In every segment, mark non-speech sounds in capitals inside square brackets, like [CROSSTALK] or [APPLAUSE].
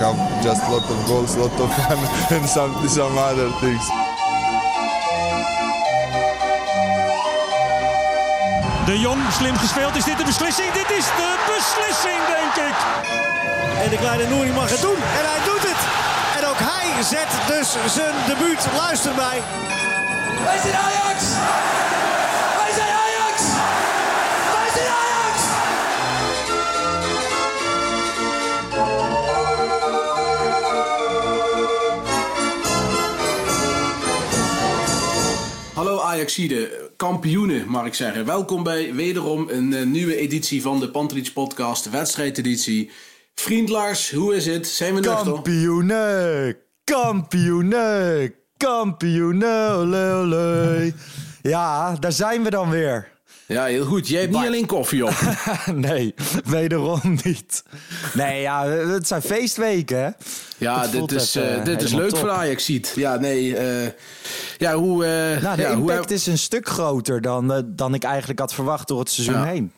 Have just lot of goals, lot of fun, [LAUGHS] and some some other things. De Jong, slim gespeeld. Is dit de beslissing? Dit is de beslissing, denk ik. En de kleine Nouri mag het doen. En hij doet het. En ook hij zet dus zijn debuut. Luister mij. Wij zijn Ajax! Ajaxide, kampioenen mag ik zeggen. Welkom bij wederom een eh, nieuwe editie van de Pantelich podcast, wedstrijdeditie. Vriend Lars, hoe is het? Zijn we nuchter? Kampioenen, kampioenen, kampioenen, ole, ole. Ja, daar zijn we dan weer. Ja, heel goed. Jij hebt niet alleen koffie op. [LAUGHS] nee, wederom niet. Nee, ja, het zijn feestweken, hè? Ja, Het dit is, eh, dit is leuk top. voor Ajaxiet. Ja, nee. eh, ja, hoe... eh, Nou, de ja, hoe impact is een stuk groter dan, eh, dan ik eigenlijk had verwacht door het seizoen Ja. heen.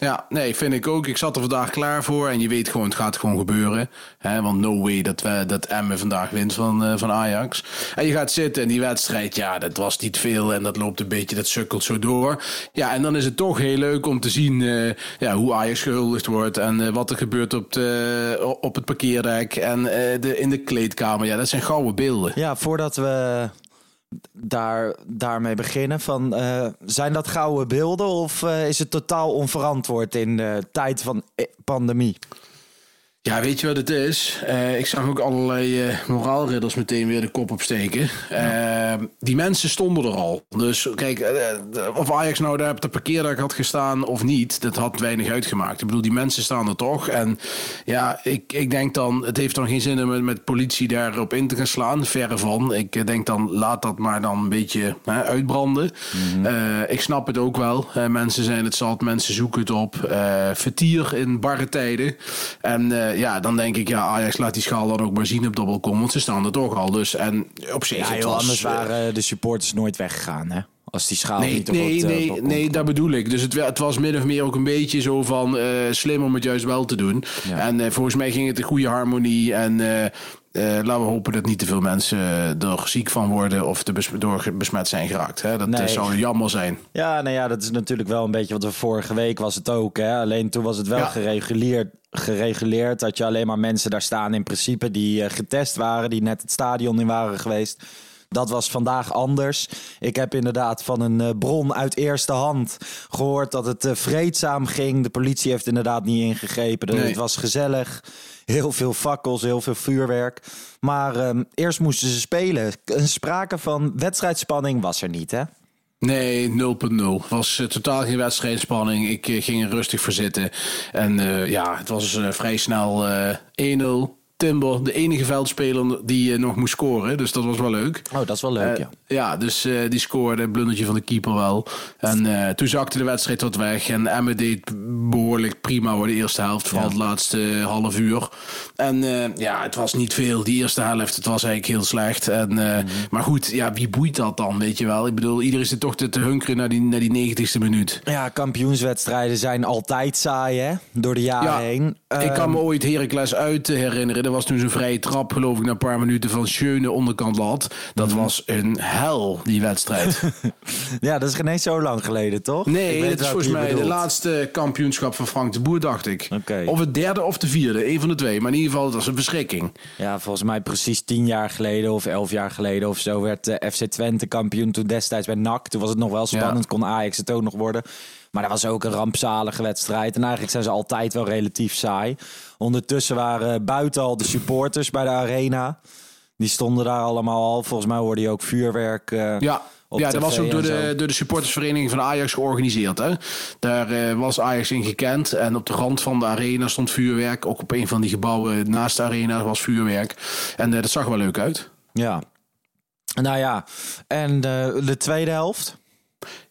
Ja, nee, vind ik ook. Ik zat er vandaag klaar voor en je weet gewoon, het gaat gewoon gebeuren. Hè, want no way dat, we, dat Emmen vandaag wint van, eh, van Ajax. En je gaat zitten en die wedstrijd, ja, dat was niet veel en dat loopt een beetje, dat sukkelt zo door. Ja, en dan is het toch heel leuk om te zien eh, ja, hoe Ajax gehuldigd wordt en eh, wat er gebeurt op, de, op het parkeerdek en de, in de kleedkamer. Ja, dat zijn gouden beelden. Ja, voordat we daar, daarmee beginnen, van, eh, zijn dat gouden beelden of eh, is het totaal onverantwoord in de tijd van eh, pandemie? Ja, weet je wat het is? Eh, ik zag ook allerlei eh, moraalridders meteen weer de kop opsteken. Eh, die mensen stonden er al. Dus kijk, of Ajax nou daar op de parkeerdak had gestaan of niet, dat had weinig uitgemaakt. Ik bedoel, die mensen staan er toch. En ja, ik, ik denk dan, het heeft dan geen zin om met, met politie daarop in te gaan slaan. Verre van. Ik denk dan, laat dat maar dan een beetje hè, uitbranden. Eh, ik snap het ook wel. Mensen zijn het zat, mensen zoeken het op. Vertier in barre tijden. En eh, ja, dan denk ik, ja, Ajax laat die schaal dan ook maar zien op dat balkon. Want ze staan er toch al. Dus en op zich, Ja, het joh, was, anders eh, waren de supporters nooit weggegaan, hè? Als die schaal Nee, niet op nee, het, eh, nee, balkon nee, dat bedoel ik. Dus het, het was min of meer ook een beetje zo van slim om het juist wel te doen. Ja. En volgens mij ging het een goede harmonie. En eh, laten we hopen dat niet te veel mensen er ziek van worden of te bes- door besmet zijn geraakt. Hè? Dat eh, Nee. zou jammer zijn. Ja, nou ja, dat is natuurlijk wel een beetje wat we vorige week was het ook. Hè? Alleen toen was het wel Ja. gereguleerd, gereguleerd dat je alleen maar mensen daar staan in principe die eh, getest waren, die net het stadion in waren geweest. Dat was vandaag anders. Ik heb inderdaad van een bron uit eerste hand gehoord dat het vreedzaam ging. De politie heeft inderdaad niet ingegrepen. Nee. Het was gezellig. Heel veel fakkels, heel veel vuurwerk. Maar ehm, eerst moesten ze spelen. Een sprake van wedstrijdspanning was er niet, hè? Nee, 0.0. was eh, totaal geen wedstrijdspanning. Ik eh, ging er rustig voor zitten. En eh, ja, het was vrij snel eh 1-0. Timber, de enige veldspeler die eh, nog moest scoren. Dus dat was wel leuk. Oh, dat is wel leuk, Eh, ja. ja, dus eh, die scoorde blundertje van de keeper wel. En toen zakte de wedstrijd wat weg. En Emmen deed behoorlijk prima hoor, de eerste helft. Vooral Ja. het laatste half uur. En ja, het was niet veel. Die eerste helft, het was eigenlijk heel slecht. En, Mhm. Maar goed, ja, wie boeit dat dan, weet je wel? Ik bedoel, iedereen zit toch te, te hunkeren naar die, naar die 90ste minuut. Ja, kampioenswedstrijden zijn altijd saai, hè? Door de jaren Ja, heen. ik kan me Ehm, ooit Heracles uit herinneren. Er was toen zo'n vrije trap, geloof ik, na een paar minuten van Schöne onderkant lat. Dat Mhm. was een hel, die wedstrijd. [LAUGHS] Ja, dat is geen eens zo lang geleden, toch? Nee, dat is volgens mij de laatste kampioenschap van Frank de Boer, dacht ik. Oké. Of het derde of de vierde, een van de twee. Maar in ieder geval, het was een verschrikking. Ja, volgens mij precies tien jaar geleden of elf jaar geleden of zo werd eh, FC Twente kampioen. Toen destijds bij NAC. Toen was het nog wel spannend, kon Ajax het ook nog worden. Maar dat was ook een rampzalige wedstrijd. En eigenlijk zijn ze altijd wel relatief saai. Ondertussen waren buiten al de supporters bij de arena. Die stonden daar allemaal al. Volgens mij hoorde je ook vuurwerk. eh, Ja, ja dat was ook door de, door de supportersvereniging van Ajax georganiseerd. Hè? Daar eh, was Ajax in gekend. En op de rand van de arena stond vuurwerk. Ook op een van die gebouwen naast de arena was vuurwerk. En eh, dat zag wel leuk uit. Ja. Nou ja, en de tweede helft?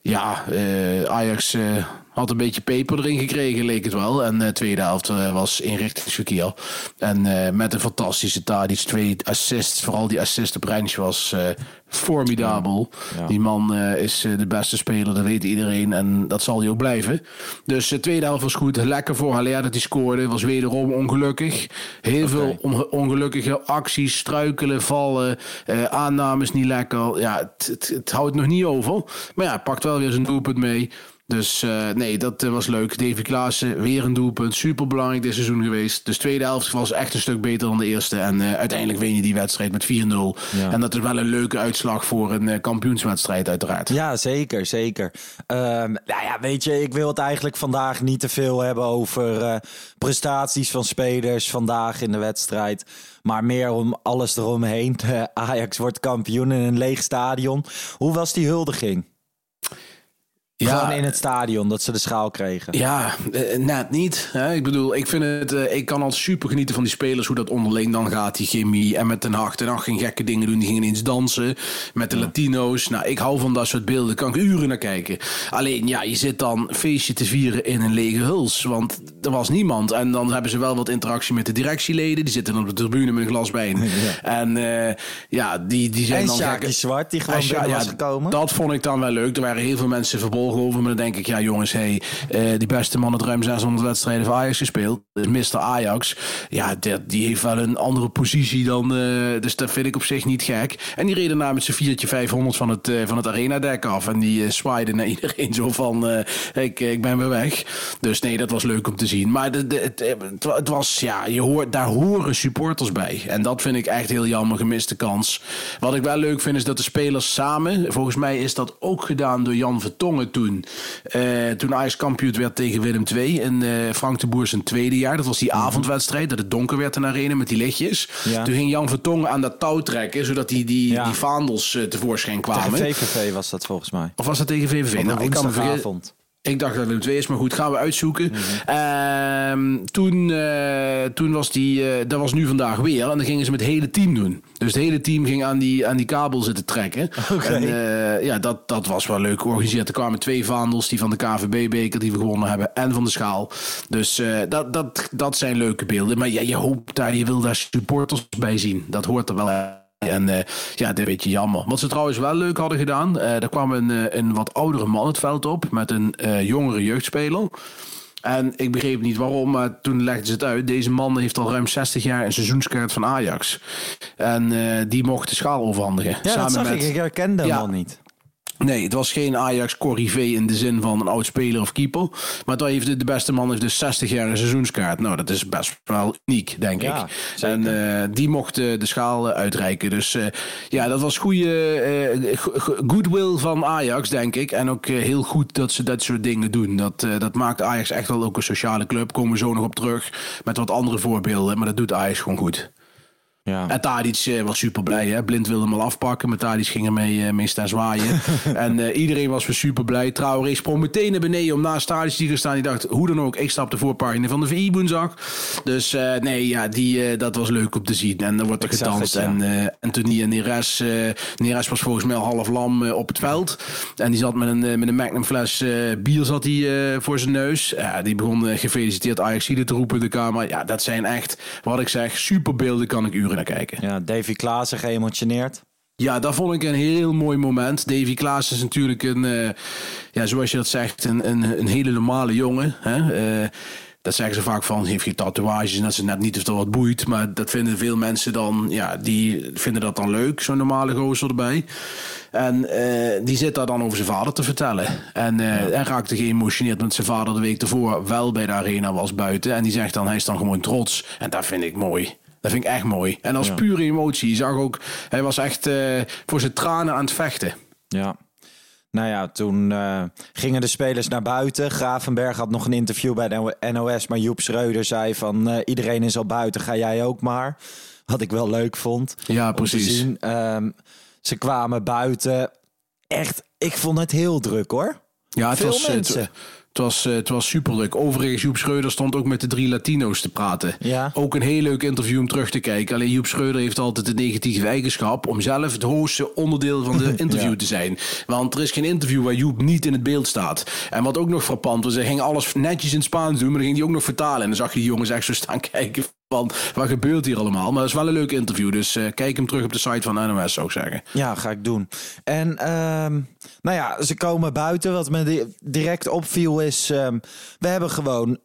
Ja, eh, Ajax eh, had een beetje peper erin gekregen, leek het wel. En de tweede helft eh, was inrichtingsverkeer. En eh, met een fantastische Tadic, twee assists. Vooral die assist op Rens was eh, formidabel. Ja. Die man eh, is eh, de beste speler, dat weet iedereen. En dat zal hij ook blijven. Dus de tweede helft was goed. Lekker voor Haller dat hij scoorde. Was wederom ongelukkig. Heel veel onge- ongelukkige acties, struikelen, vallen. eh, aannames niet lekker. Ja, het, het, het houdt nog niet over. Maar ja, pakt wel weer zijn doelpunt mee. Dus eh, nee, dat eh, was leuk. Davy Klaassen, weer een doelpunt. Super belangrijk dit seizoen geweest. Dus tweede helft was echt een stuk beter dan de eerste. En eh, uiteindelijk win je die wedstrijd met 4-0. En dat is wel een leuke uitslag voor een kampioenswedstrijd uiteraard. Ja, zeker, zeker. Ehm, nou ja, weet je, ik wil het eigenlijk vandaag niet te veel hebben over prestaties van spelers vandaag in de wedstrijd. Maar meer om alles eromheen. [LAUGHS] Ajax wordt kampioen in een leeg stadion. Hoe was die huldiging? Gewoon in het stadion, dat ze de schaal kregen. Ja, eh, net niet. Hè? Ik bedoel, ik vind het. eh, ik kan al super genieten van die spelers, hoe dat onderling dan gaat, die chemie. En met Den Haag. Den Haag ging gekke dingen doen. Die gingen ineens dansen met de Latino's. Nou, ik hou van dat soort beelden. Kan ik uren naar kijken. Alleen, ja, je zit dan feestje te vieren in een lege huls. Want er was niemand. En dan hebben ze wel wat interactie met de directieleden. Die zitten dan op de tribune met een glas wijn. [LAUGHS] En eh, ja, die, die zijn En dan gekke- Zwart, die gewoon en was ja, gekomen. Dat vond ik dan wel leuk. Er waren heel veel mensen over. Maar dan denk ik, ja jongens, hey, eh, die beste man had ruim 600 wedstrijden voor Ajax gespeeld. Dus Mr. Ajax, ja, die, die heeft wel een andere positie dan... eh, dus dat vind ik op zich niet gek. En die reden na met zijn viertje 500 van het, eh, van het arena-dek af. En die eh, zwaaide naar [LAUGHS] iedereen zo van, eh, ik, ik ben weer weg. Dus nee, dat was leuk om te zien. Maar het, het, het was, ja, je hoort, daar horen supporters bij. En dat vind ik echt heel jammer, gemiste kans. Wat ik wel leuk vind, is dat de spelers samen... Volgens mij is dat ook gedaan door Jan Vertongen toen. Eh, toen Ajax kampioen werd tegen Willem II. En eh, Frank de Boer zijn tweede jaar. Dat was die avondwedstrijd, dat het donker werd in de arena met die lichtjes. Ja. Toen ging Jan Vertongen aan dat touw trekken... zodat die, die, Ja. die vaandels eh, tevoorschijn Tegen kwamen. VVV was dat volgens mij. Of was dat tegen VVV? Nou, ik kan me vergeten. Ik dacht dat het 2 is, maar goed, gaan we uitzoeken. Ehm, toen, eh, toen was die, eh, dat was nu vandaag weer. En dan gingen ze met het hele team doen. Dus het hele team ging aan die, aan die kabel zitten trekken. En eh, ja, dat, dat was wel leuk georganiseerd. Er kwamen twee vaandels, die van de KVB-beker die we gewonnen hebben. En van de schaal. Dus dat, dat, dat zijn leuke beelden. Maar ja, je hoopt daar, je wil daar supporters bij zien. Dat hoort er wel bij. En eh, ja, dat is een beetje jammer. Wat ze trouwens wel leuk hadden gedaan. eh er kwam een, eh, een wat oudere man het veld op. Met een jongere jeugdspeler. En ik begreep niet waarom, maar toen legden ze het uit. Deze man heeft al ruim 60 jaar een seizoenskaart van Ajax. En die mocht de schaal overhandigen. Ja, dat zag ik. Ik herkende hem Ja. al niet. Nee, het was geen Ajax corrivé in de zin van een oud speler of keeper. Maar dat heeft de, beste man heeft dus 60 jaar een seizoenskaart. Nou, dat is best wel uniek, denk Ja, ik. zeker. En eh, die mocht eh, de schaal eh, uitreiken. Dus ja, dat was goede go- go- goodwill van Ajax, denk ik. En ook heel goed dat ze dat soort dingen doen. Dat, dat maakt Ajax echt wel ook een sociale club. Komen we zo nog op terug met wat andere voorbeelden. Maar dat doet Ajax gewoon goed. Ja. En Tadic eh, was super blij. Hè? Blind wilde hem al afpakken, maar Tadic ging ermee mee, mee staan zwaaien. [LAUGHS] en eh, iedereen was weer super blij. Traoré sprong meteen naar beneden om naast Tadic te gaan staan. Die dacht, hoe dan ook, ik stap de voorpagina van de VI woensdag. Dus eh, nee, ja, die, eh, dat was leuk om te zien. En dan wordt er gedanst. het, ja. En eh Anthony en Neres, eh Neres was volgens mij al half lam eh, op het veld. En die zat met een, eh, met een Magnum fles eh, bier zat hij, eh, voor zijn neus. Ja, die begon eh, gefeliciteerd Ajax te roepen in de kamer. Ja, dat zijn echt, wat ik zeg, superbeelden kan ik uren naar kijken. ja, Davy Klaassen geëmotioneerd. Ja, dat vond ik een heel mooi moment. Davy Klaas is natuurlijk een, eh, ja, zoals je dat zegt, een, een, een hele normale jongen. Hè? Eh, dat zeggen ze vaak van, heeft je tatoeages en dat ze net niet of dat wat boeit. Maar dat vinden veel mensen dan, ja, die vinden dat dan leuk, zo'n normale gozer erbij. En eh, die zit daar dan over zijn vader te vertellen. En eh, hij raakte geëmotioneerd met zijn vader de week ervoor wel bij de arena was buiten. En die zegt dan, hij is dan gewoon trots. En dat vind ik mooi. Dat vind ik echt mooi. En als pure emotie. Je zag ook, hij was echt eh, voor zijn tranen aan het vechten. Ja. Nou ja, toen eh, gingen de spelers naar buiten. Gravenberg had nog een interview bij de NOS, maar Joep Schreuder zei van eh, iedereen is al buiten, ga jij ook maar. Wat ik wel leuk vond. Ja, precies. Ehm, ze kwamen buiten. Echt, ik vond het heel druk hoor. Ja, het Veel was, mensen. Het was, eh, het was superleuk. Overigens, Joep Schreuder stond ook met de drie Latino's te praten. Ja. Ook een heel leuk interview om terug te kijken. Alleen Joep Schreuder heeft altijd de negatieve eigenschap om zelf het hoogste onderdeel van de [LAUGHS] interview Ja. te zijn. Want er is geen interview waar Joep niet in het beeld staat. En wat ook nog frappant was, hij ging alles netjes in Spaans doen, maar dan ging hij ook nog vertalen. En dan zag je die jongens echt zo staan kijken van, wat gebeurt hier allemaal? Maar het is wel een leuk interview, dus eh, kijk hem terug op de site van NOS, zou ik zeggen. Ja, ga ik doen. En ehm, nou ja, ze komen buiten. Wat me di- direct opviel is, ehm, we hebben gewoon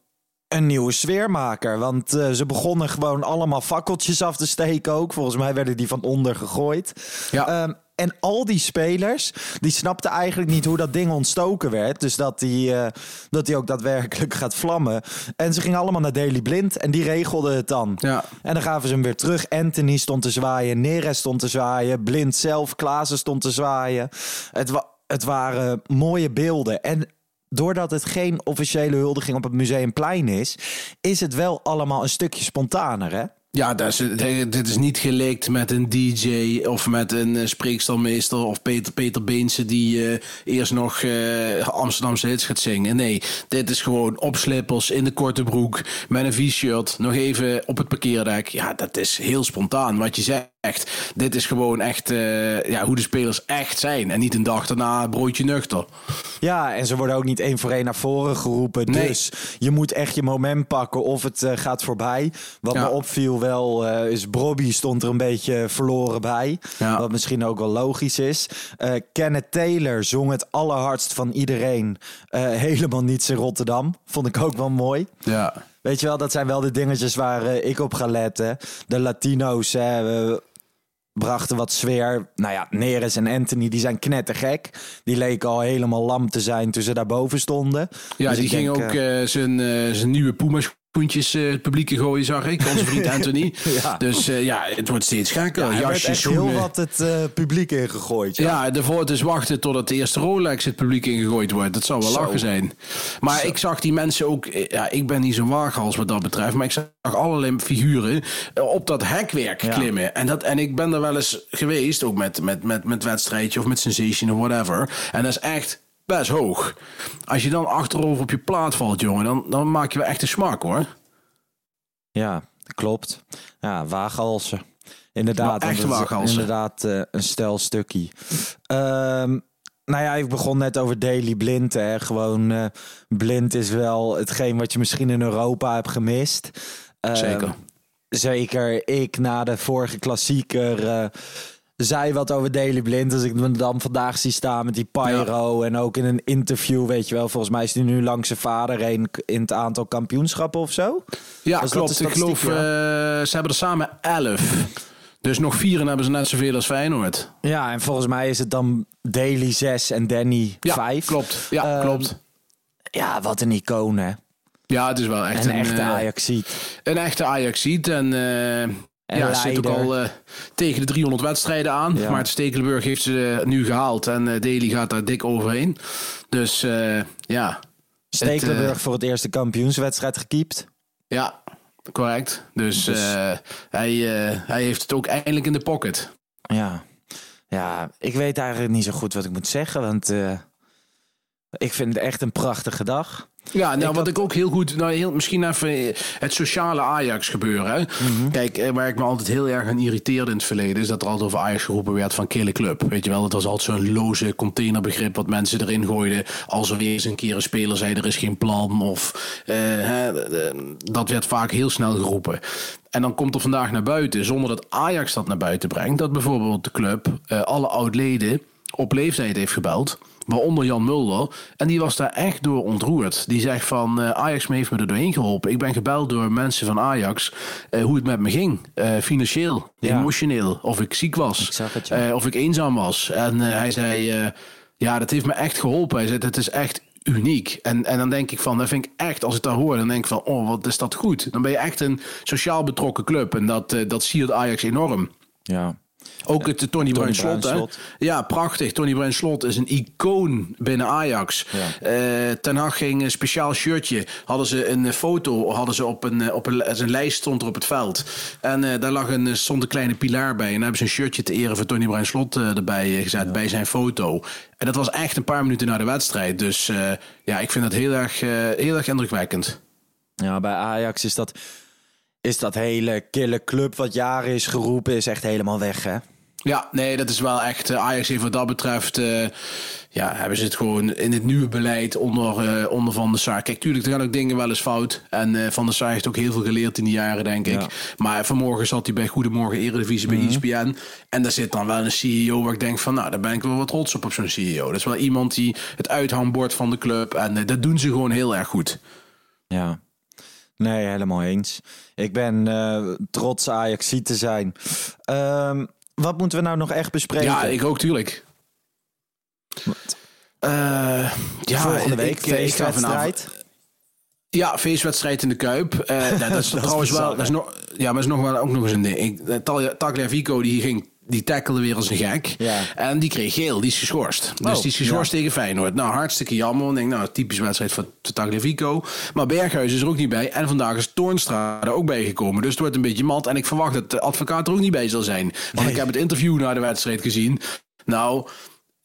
een nieuwe sfeermaker. Want eh, ze begonnen gewoon allemaal fakkeltjes af te steken ook. Volgens mij werden die van onder gegooid. Ja. Ehm, en al die spelers, die snapten eigenlijk niet hoe dat ding ontstoken werd. Dus dat die, eh, dat die ook daadwerkelijk [LAUGHS] gaat vlammen. En ze gingen allemaal naar Daily Blind en die regelde het dan. Ja. En dan gaven ze hem weer terug. Anthony stond te zwaaien, Neres stond te zwaaien, Blind zelf, Klaassen stond te zwaaien. Het, wa- het waren mooie beelden. En doordat het geen officiële huldiging op het Museumplein is, is het wel allemaal een stukje spontaner, hè? Ja, dit is niet geleekt met een DJ of met een eh, spreekstalmeester of Peter, Peter Beense die eh, eerst nog eh, Amsterdamse hits gaat zingen. Nee, dit is gewoon op slippers in de korte broek met een v-shirt, nog even op het parkeerdek. Ja, dat is heel spontaan wat je zegt. Dit is gewoon echt eh, ja, hoe de spelers echt zijn en niet een dag daarna broodje nuchter. Ja, en ze worden ook niet één voor één naar voren geroepen. Nee. Dus je moet echt je moment pakken of het eh, gaat voorbij. Wat Ja. me opviel wel eh, is Brobby stond er een beetje verloren bij. Ja. Wat misschien ook wel logisch is. Kenneth Taylor zong het allerhardst van iedereen. Helemaal niets in Rotterdam. Vond ik ook wel mooi. Ja. Weet je wel, dat zijn wel de dingetjes waar ik op ga letten. De Latino's hè, brachten wat sfeer. Nou ja, Neres en Anthony, die zijn knettergek. Die leken al helemaal lam te zijn toen ze daarboven stonden. Ja, Dus die ging denk, ook eh, eh, zijn, eh, zijn nieuwe Puma schoentjes eh, het publiek in gooien, zag ik. Onze vriend [LAUGHS] Anthony. Ja. Dus eh, ja, het wordt steeds gekker. ja, Jasjes, heel wat het eh, publiek ingegooid. Ja. Ja, ervoor het is wachten totdat de eerste Rolex het publiek ingegooid wordt. Dat zou wel Zo. lachen zijn. Maar ik zag die mensen ook... Ja, ik ben niet zo'n waaghals wat dat betreft. Maar ik zag allerlei figuren op dat hekwerk Ja. klimmen. En, dat, en ik ben er wel eens geweest. Ook met, met, met, met wedstrijdje of met Sensation of whatever. En dat is echt best hoog. Als je dan achterover op je plaat valt, jongen... dan, dan maak je wel echt een smak, hoor. Ja, klopt. Ja, waaghalsen. Inderdaad. Maar echt waaghalsen. Inderdaad, eh, een stel stukje. Ehm, nou ja, ik begon net over Daily Blind. Hè. Gewoon, eh, blind is wel hetgeen wat je misschien in Europa hebt gemist. Ehm, Zeker. Zeker. Ik na de vorige klassieker eh, zei wat over Daily Blind. Als ik me dan vandaag zie staan met die Pyro. En ook in een interview, weet je wel. Volgens mij is hij nu langs zijn vader heen in het aantal kampioenschappen of zo. Ja, klopt. Ik geloof, eh, ze hebben er samen elf. Dus nog vier en hebben ze net zoveel als Feyenoord. Ja, en volgens mij is het dan Daily 6 en Danny Ja, 5. klopt. Ja, Ehm, klopt. Ja, wat een icoon, hè? Ja, het is wel echt En een, een echte eh, Ajaxiet. Een echte Ajaxiet. En, ja, ze zit ook al eh, tegen de 300 wedstrijden aan. Ja. Maar Stekelenburg heeft ze eh, nu gehaald. En eh Daly gaat daar dik overheen. Dus ja. Stekelenburg het, voor het eerste kampioenswedstrijd gekiept. Ja, correct. Dus, Dus- hij, hij heeft het ook eindelijk in de pocket. Ja. Ja, ik weet eigenlijk niet zo goed wat ik moet zeggen, want ik vind het echt een prachtige dag. Ja, nou, Ik wat had- ik ook heel goed, nou, heel, misschien even eh, het sociale Ajax gebeuren. Hè? Mhm. Kijk, eh, waar ik me altijd heel erg aan irriteerde in het verleden, is dat er altijd over Ajax geroepen werd van kille club. Weet je wel, het was altijd zo'n loze containerbegrip wat mensen erin gooiden. Als er weer eens een keer een speler zei, er is geen plan. Of eh, hè, dat werd vaak heel snel geroepen. En dan komt er vandaag naar buiten, zonder dat Ajax dat naar buiten brengt, dat bijvoorbeeld de club alle oud-leden op leeftijd heeft gebeld. Waaronder Jan Mulder. En die was daar echt door ontroerd. Die zegt van eh, Ajax heeft me er doorheen geholpen. Ik ben gebeld door mensen van Ajax eh, hoe het met me ging. Eh, financieel, Ja. emotioneel. Of ik ziek was. Ik zag het, ja. Eh, of ik eenzaam was. En eh, hij zei, eh, ja dat heeft me echt geholpen. Hij zei, het is echt uniek. En, en dan denk ik van, dat vind ik echt, als ik dat hoor, dan denk ik van, oh wat is dat goed. Dan ben je echt een sociaal betrokken club. En dat, dat siert Ajax enorm. Ja. Ook het Tony, Bruin slot. Ja, prachtig. Tony Bruin slot is een icoon binnen Ajax. Ja. Eh, Ten Hag ging een speciaal shirtje. Hadden ze een eh, foto hadden ze op een, eh, op een, zijn lijst stond er op het veld. En daar lag een, stond een kleine pilaar bij. En daar hebben ze een shirtje te eren van Tony Bruin slot erbij gezet bij zijn foto. En dat was echt een paar minuten na de wedstrijd. Dus ja, ik vind dat heel erg, heel erg indrukwekkend. Ja, bij Ajax is dat, is dat hele kille club wat jaren is geroepen, is echt helemaal weg, hè? Ja, nee, dat is wel echt. eh, Ajax heeft wat dat betreft. eh, ja, hebben ze het gewoon in het nieuwe beleid onder, eh, onder Van der Sar. Kijk, tuurlijk, er gaan ook dingen wel eens fout. En Van der Sar heeft ook heel veel geleerd in die jaren, denk ik. Ja. Maar vanmorgen zat hij bij Goedemorgen Eredivisie bij E ESPN. En daar zit dan wel een CEO waar ik denk van... nou, daar ben ik wel wat trots op, op zo'n CEO. Dat is wel iemand die het uithangbord van de club... en dat doen ze gewoon heel erg goed. Ja. Nee, helemaal eens. Ik ben eh, trots Ajax te zijn. Ehm, wat moeten we nou nog echt bespreken? Ja, ik ook, tuurlijk. Eh, ja, Volgende week, ik, eh, ik ga vanavond- feestwedstrijd. Ja, feestwedstrijd in de Kuip. Nou, dat is [LAUGHS] trouwens wel. bizar, Dat is nog, ja, maar is nog wel ook nog eens een ding. Ik, Talia- Tagliafico die ging. Die tackelde weer als een gek. Ja. En die kreeg geel. Die is geschorst. Dus Oh, die is geschorst tegen Feyenoord. Nou, hartstikke jammer. Ik denk, nou, typisch wedstrijd voor Tagliafico. Maar Berghuis is er ook niet bij. En vandaag is Toornstra er ook bij gekomen. Dus het wordt een beetje mat. En ik verwacht dat de advocaat er ook niet bij zal zijn. Want ik heb het interview na de wedstrijd gezien. Nou,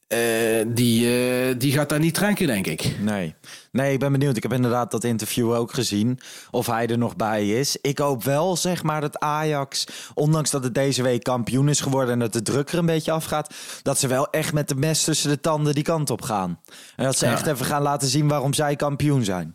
eh, die, eh, die gaat daar niet trekken, denk ik. Nee. nee, ik ben benieuwd. Ik heb inderdaad dat interview ook gezien. Of hij er nog bij is. Ik hoop wel, zeg maar, dat Ajax, ondanks dat het deze week kampioen is geworden en dat de druk er een beetje afgaat, dat ze wel echt met de mes tussen de tanden die kant op gaan. En dat ze Ja. echt even gaan laten zien waarom zij kampioen zijn.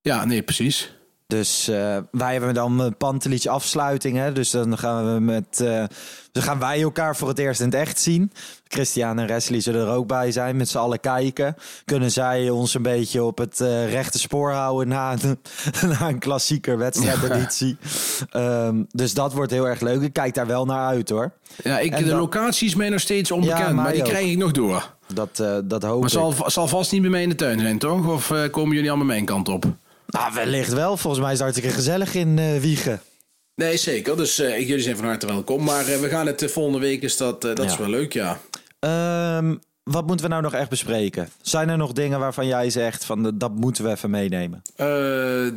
Ja, nee, precies. Dus eh, wij hebben dan een Pantelic afsluiting. Hè? Dus dan gaan we met. eh, dan gaan wij elkaar voor het eerst in het echt zien. Christian en Wesley zullen er ook bij zijn. Met z'n allen kijken. Kunnen zij ons een beetje op het eh, rechte spoor houden na, een- [LAUGHS] na een klassieker wedstrijdeditie. [LAUGHS] Ehm, dus dat wordt heel erg leuk. Ik kijk daar wel naar uit hoor. Ja, ik, En de locatie is mij nog steeds onbekend, Ja, maar die ook. krijg ik nog door. Dat, eh, dat hoop Maar ik. zal, zal vast niet bij mij in de tuin zijn, toch? Of eh, komen jullie allemaal mijn kant op? Nou, wellicht wel. Volgens mij is het hartstikke gezellig in eh, Wiegen. Nee, zeker. Dus eh, jullie zijn van harte welkom. Maar eh, we gaan het volgende week, is dat, dat is wel leuk, ja. Ehm, wat moeten we nou nog echt bespreken? Zijn er nog dingen waarvan jij zegt van dat moeten we even meenemen?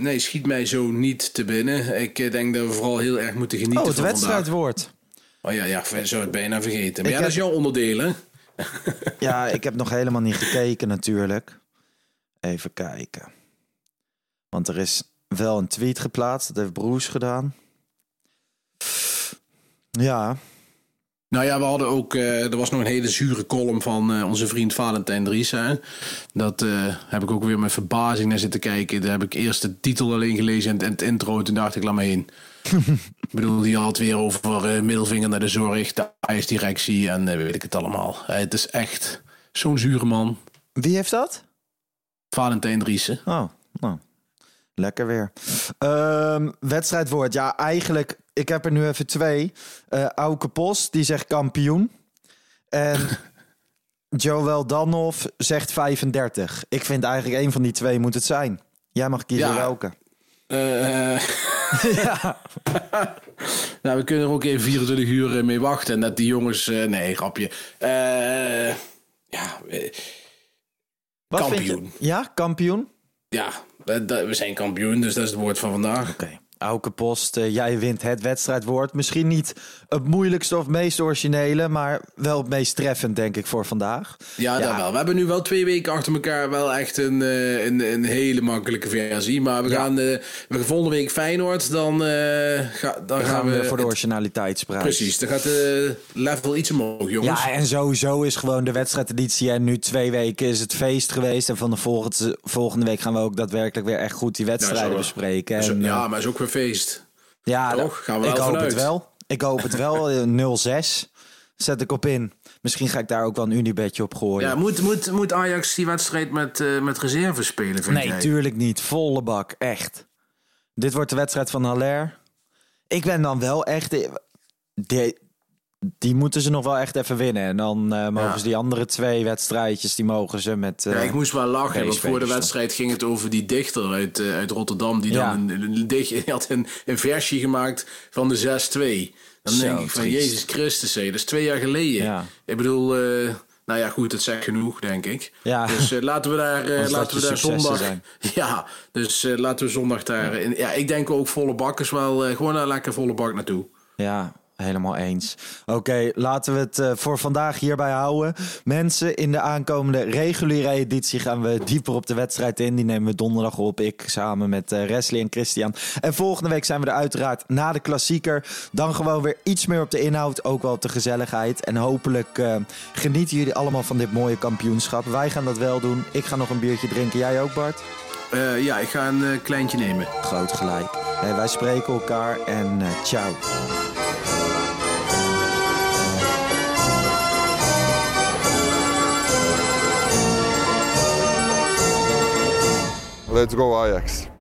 Nee, schiet mij zo niet te binnen. Ik denk dat we vooral heel erg moeten genieten Oh, het van wedstrijd vandaag. wordt. Oh ja, ja, zou het bijna vergeten. Maar Ik ja, dat is heb- jouw onderdeel, hè? Ja, ik heb nog helemaal niet gekeken natuurlijk. Even kijken. Want er is wel een tweet geplaatst. Dat heeft Broes gedaan. Ja, Nou ja, we hadden ook. eh, er was nog een hele zure column van eh, onze vriend Valentijn Dries. Hè? Dat eh, heb ik ook weer met verbazing naar zitten kijken. Daar heb ik eerst de titel alleen gelezen en, en het intro. Toen dacht ik, laat me heen. [LAUGHS] ik bedoel, die had weer over middelvinger naar de zorg, de IJs-directie en weet ik het allemaal. Het is echt zo'n zure man. wie heeft dat? Valentijn Driessen. Oh, nou. Lekker weer. Ehm wedstrijdwoord. Ja, eigenlijk, ik heb er nu even twee. Eh Auke Post, die zegt kampioen. En [LAUGHS] Joel Danhoff zegt 35. Ik vind eigenlijk een van die twee moet het zijn. Jij mag kiezen Ja. welke. Eh, [LAUGHS] ja. [LAUGHS] nou, we kunnen er ook even 24 uur eh, mee wachten. En dat die jongens... eh, nee, grapje. Eh, ja, eh, Wat Kampioen. Ja, kampioen? Ja, we, dat- we zijn kampioen, dus dat is het woord van vandaag. Oké. Auke Post, eh, jij wint het wedstrijdwoord. Misschien niet het moeilijkste of meest originele, maar wel het meest treffend, denk ik, voor vandaag. Ja, Ja. dat wel. We hebben nu wel twee weken achter elkaar wel echt een, eh, een, een hele makkelijke versie. Maar we Ja. gaan eh, we volgende week Feyenoord, dan, ga, dan, Dan gaan we... voor de originaliteitsprijs. precies, dan gaat de level iets omhoog, jongens. Ja, en sowieso is gewoon de wedstrijdeditie. En nu twee weken is het feest geweest. En van de volgende, volgende week gaan we ook daadwerkelijk weer echt goed die wedstrijden bespreken. En, ja, maar is ook weer feest. ja, toch? Gaan we ik hoop het wel. Ik hoop het wel. [LAUGHS] Eh, 0-6 zet ik op in. Misschien ga ik daar ook wel een Unibedje op gooien. Ja, moet, moet, moet Ajax die wedstrijd met, eh met reserve spelen, vind nee, jij? tuurlijk niet. Volle bak. Echt. Dit wordt de wedstrijd van Haller. Ik ben dan wel echt... eh, De, die moeten ze nog wel echt even winnen. En dan eh, mogen Ja. ze die andere twee wedstrijdjes, die mogen ze met... eh, Ja, ik moest wel lachen, want voor de wedstrijd ging het over die dichter uit, eh, uit Rotterdam. Die Ja. dan een, een, [LAUGHS] had een, een versie gemaakt van de 6-2. Dan Zo denk ik van, triest. Jezus Christus, hé, dat is twee jaar geleden. Ik bedoel, eh, nou ja, goed, dat zegt genoeg, denk ik. Dus eh, laten we daar, eh, laten we daar zondag... [LAUGHS] Ja, dus eh, laten we zondag daar... Ja. ja, ik denk ook volle bak is wel... eh, gewoon een lekker volle bak naartoe. Ja, helemaal eens. Oké, laten we het eh, voor vandaag hierbij houden. Mensen, in de aankomende reguliere editie gaan we dieper op de wedstrijd in. Die nemen we donderdag op. Ik samen met eh Wesley en Christian. En volgende week zijn we er uiteraard na de klassieker. Dan gewoon weer iets meer op de inhoud, ook wel op de gezelligheid. En hopelijk eh, genieten jullie allemaal van dit mooie kampioenschap. Wij gaan dat wel doen. Ik ga nog een biertje drinken. Jij ook, Bart? Ja, ik ga een kleintje nemen. Groot gelijk. Wij spreken elkaar en ciao. Let's go Ajax.